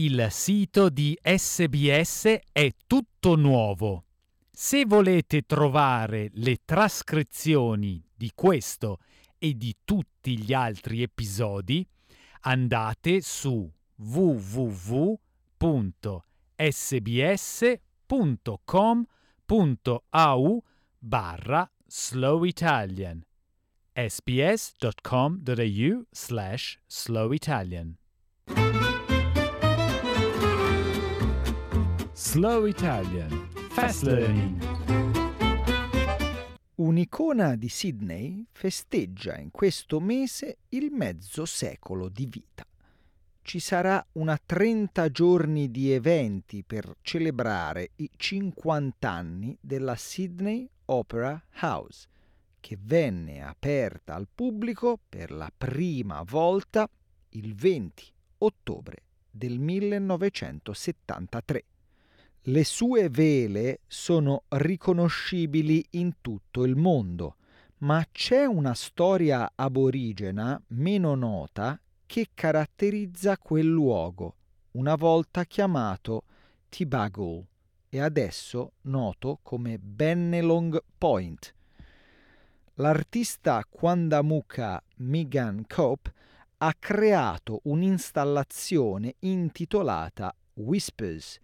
Il sito di SBS è tutto nuovo. Se volete trovare le trascrizioni di questo e di tutti gli altri episodi, andate su www.sbs.com.au barra slow Italian sbs.com.au slash slow Slow Italian Fast Learning Un'icona di Sydney festeggia in questo mese il mezzo secolo di vita. Ci sarà una 30 giorni di eventi per celebrare i 50 anni della Sydney Opera House, che venne aperta al pubblico per la prima volta il 20 ottobre del 1973. Le sue vele sono riconoscibili in tutto il mondo, ma c'è una storia aborigena meno nota che caratterizza quel luogo, una volta chiamato Tibagul e adesso noto come Bennelong Point. L'artista Quandamuka Megan Cope ha creato un'installazione intitolata Whispers,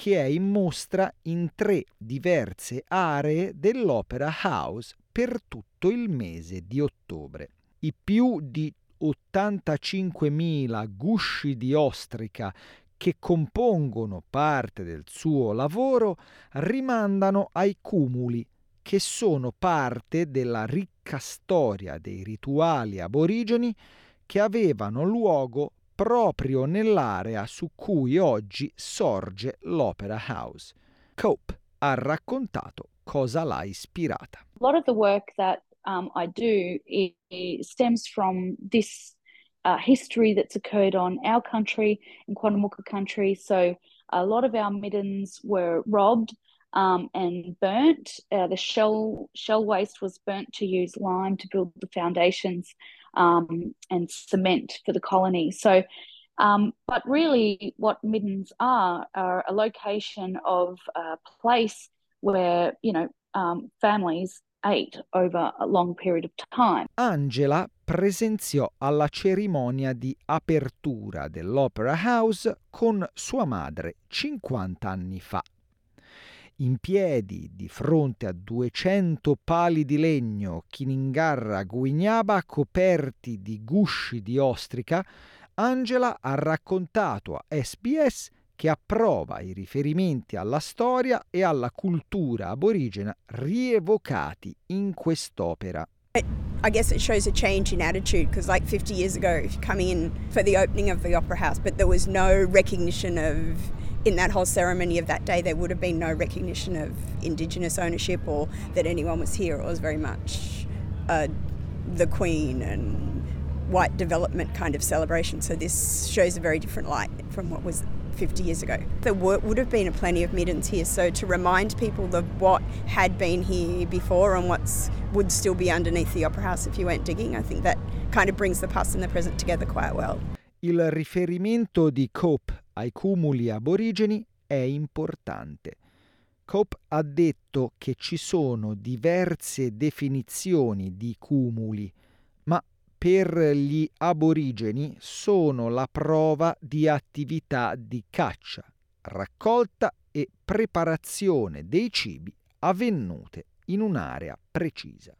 che è in mostra in tre diverse aree dell'Opera House per tutto il mese di ottobre. I più di 85.000 gusci di ostrica che compongono parte del suo lavoro rimandano ai cumuli che sono parte della ricca storia dei rituali aborigeni che avevano luogo proprio nell'area su cui oggi sorge l'Opera House. Cope ha raccontato cosa l'ha ispirata. A lot of the work that um, I do stems from this uh, history that's occurred on our country, in Quandamuka country. So a lot of our middens were robbed um, and burnt. Uh, the shell shell waste was burnt to use lime to build the foundations um, and cement for the colony. So, um, but really, what middens are are a location of a place where you know um, families ate over a long period of time. Angela presenziò alla cerimonia di apertura dell'Opera House con sua madre 50 anni fa in piedi di fronte a 200 pali di legno chiningarra guignaba coperti di gusci di ostrica, Angela ha raccontato a SBS che approva i riferimenti alla storia e alla cultura aborigena rievocati in quest'opera. I guess it shows a change in attitude because, like 50 years ago, coming in for the opening of the Opera House, but there was no recognition of in that whole ceremony of that day, there would have been no recognition of Indigenous ownership or that anyone was here. It was very much uh, the Queen and white development kind of celebration. So this shows a very different light from what was 50 years ago. There would have been a plenty of middens here, so to remind people of what had been here before and what would still be underneath the Opera House if you went digging, I think that kind of brings the past and the present together quite well. Il riferimento di Cope ai cumuli aborigeni è importante. Cope ha detto che ci sono diverse definizioni di cumuli, ma per gli aborigeni sono la prova di attività di caccia, raccolta e preparazione dei cibi avvenute in un'area precisa.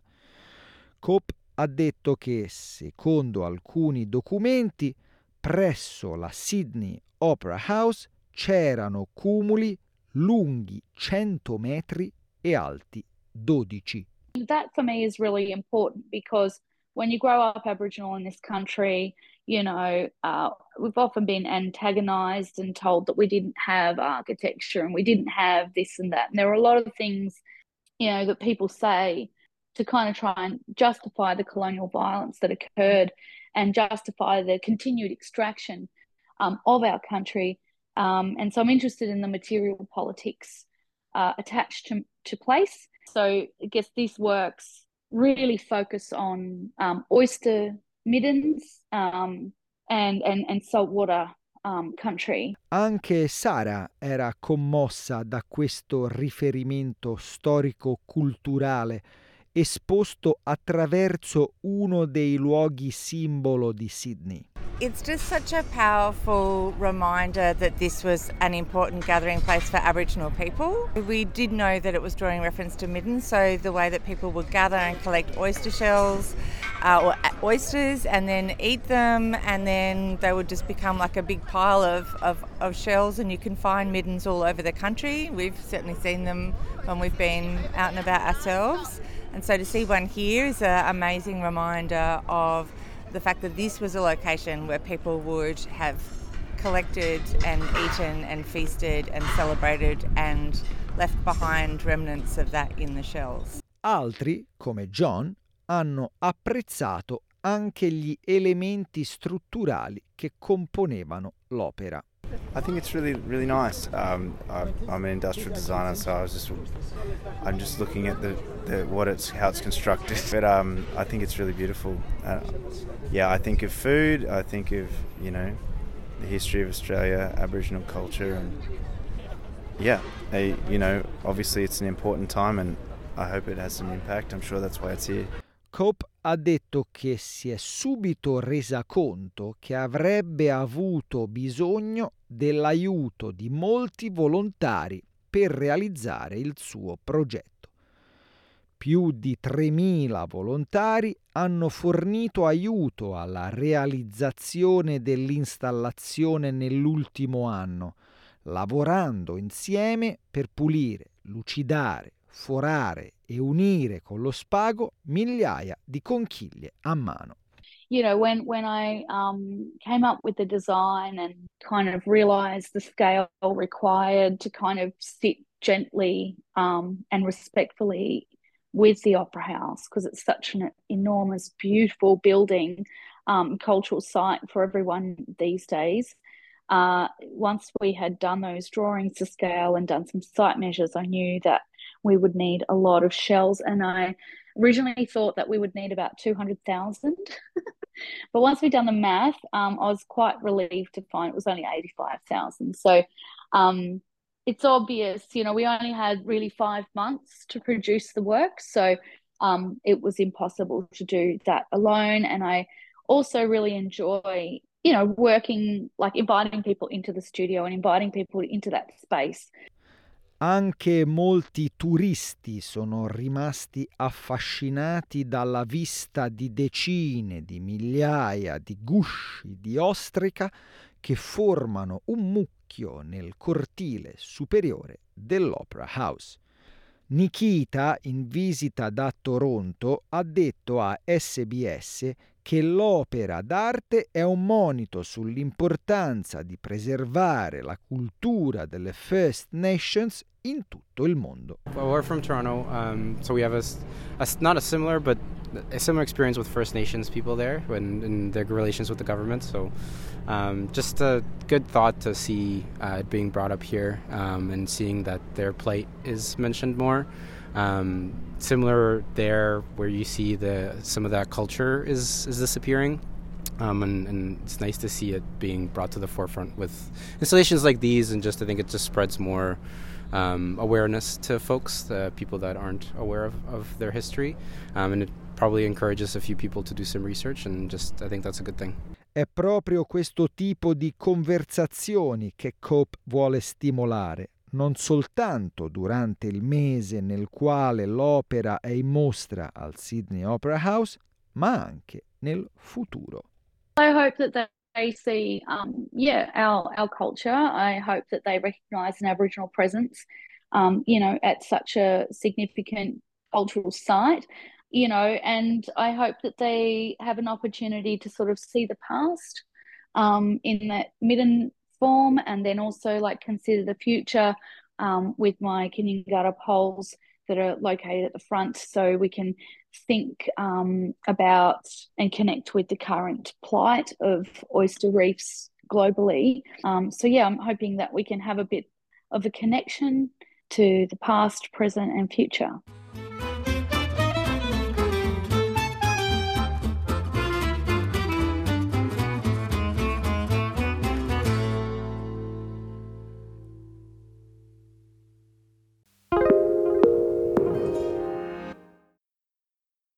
Cope ha detto che, secondo alcuni documenti, presso la Sydney Opera House c'erano cumuli lunghi 100 metri e alti 12. That for me is really important because when you grow up Aboriginal in this country, you know, uh, we've often been antagonized and told that we didn't have architecture and we didn't have this and that. And there are a lot of things, you know, that people say to kind of try and justify the colonial violence that occurred and justify the continued extraction um, of our country. Um, and so I'm interested in the material politics uh, attached to, to place. So I guess these works really focus on um, oyster middens um, and, and, and saltwater um, country. Anche Sara era commossa da questo riferimento storico-culturale esposto attraverso uno dei luoghi simbolo di Sydney. It's just such a powerful reminder that this was an important gathering place for Aboriginal people. We did know that it was drawing reference to Midden, so the way that people would gather and collect oyster shells uh, or oysters and then eat them, and then they would just become like a big pile of, of, of shells, and you can find middens all over the country. We've certainly seen them when we've been out and about ourselves. And so to see one here is an amazing reminder of the fact that this was a location where people would have collected and eaten and feasted and celebrated and left behind remnants of that in the shells. Altri, come John, hanno apprezzato anche gli elementi strutturali che componevano l'opera. I think it's really really nice. Um, I, am an industrial designer, so I was just I'm just looking at the, the what it's how it's constructed. But um, I think it's really beautiful. Uh, yeah, I think of food. I think of you know the history of Australia, Aboriginal culture, and yeah, I, you know obviously it's an important time, and I hope it has some impact. I'm sure that's why it's here. Cope ha detto che si è subito resa conto che avrebbe avuto bisogno dell'aiuto di molti volontari per realizzare il suo progetto. Più di 3.000 volontari hanno fornito aiuto alla realizzazione dell'installazione nell'ultimo anno, lavorando insieme per pulire, lucidare, forare e unire con lo spago migliaia di conchiglie a mano. You know, when when I um, came up with the design and kind of realized the scale required to kind of sit gently um, and respectfully with the Opera House because it's such an enormous, beautiful building, um, cultural site for everyone these days. Uh, once we had done those drawings to scale and done some site measures, I knew that we would need a lot of shells. And I originally thought that we would need about 200,000. but once we'd done the math, um, I was quite relieved to find it was only 85,000. So um, it's obvious, you know, we only had really five months to produce the work. So um, it was impossible to do that alone. And I also really enjoy, you know, working, like inviting people into the studio and inviting people into that space Anche molti turisti sono rimasti affascinati dalla vista di decine di migliaia di gusci di ostrica che formano un mucchio nel cortile superiore dell'Opera House. Nikita, in visita da Toronto, ha detto a SBS che l'opera d'arte è un monito sull'importanza di preservare la cultura delle First Nations in tutto il mondo. Well, we're from Toronto, um, so we have a, a, not a similar, but a similar experience with First Nations people there and, their relations with the government. So, um, just a good thought to see uh, it being brought up here um, and seeing that their plight is mentioned more. Um, similar there, where you see the some of that culture is is disappearing. Um, and, and, it's nice to see it being brought to the forefront with installations like these, and just I think it just spreads more um, awareness to folks, the people that aren't aware of, of their history, um, and it probably encourages a few people to do some research, and just I think that's a good thing. È proprio questo tipo di conversazioni che Cope vuole stimolare, non soltanto durante il mese nel quale l'opera è in mostra al Sydney Opera House, ma anche nel futuro. I hope that they see, um, yeah, our our culture. I hope that they recognise an Aboriginal presence, um, you know, at such a significant cultural site, you know, and I hope that they have an opportunity to sort of see the past um, in that midden form, and then also like consider the future um, with my Kiningara poles that are located at the front so we can think um, about and connect with the current plight of oyster reefs globally. Um, so, yeah, I'm hoping that we can have a bit of a connection to the past, present, and future.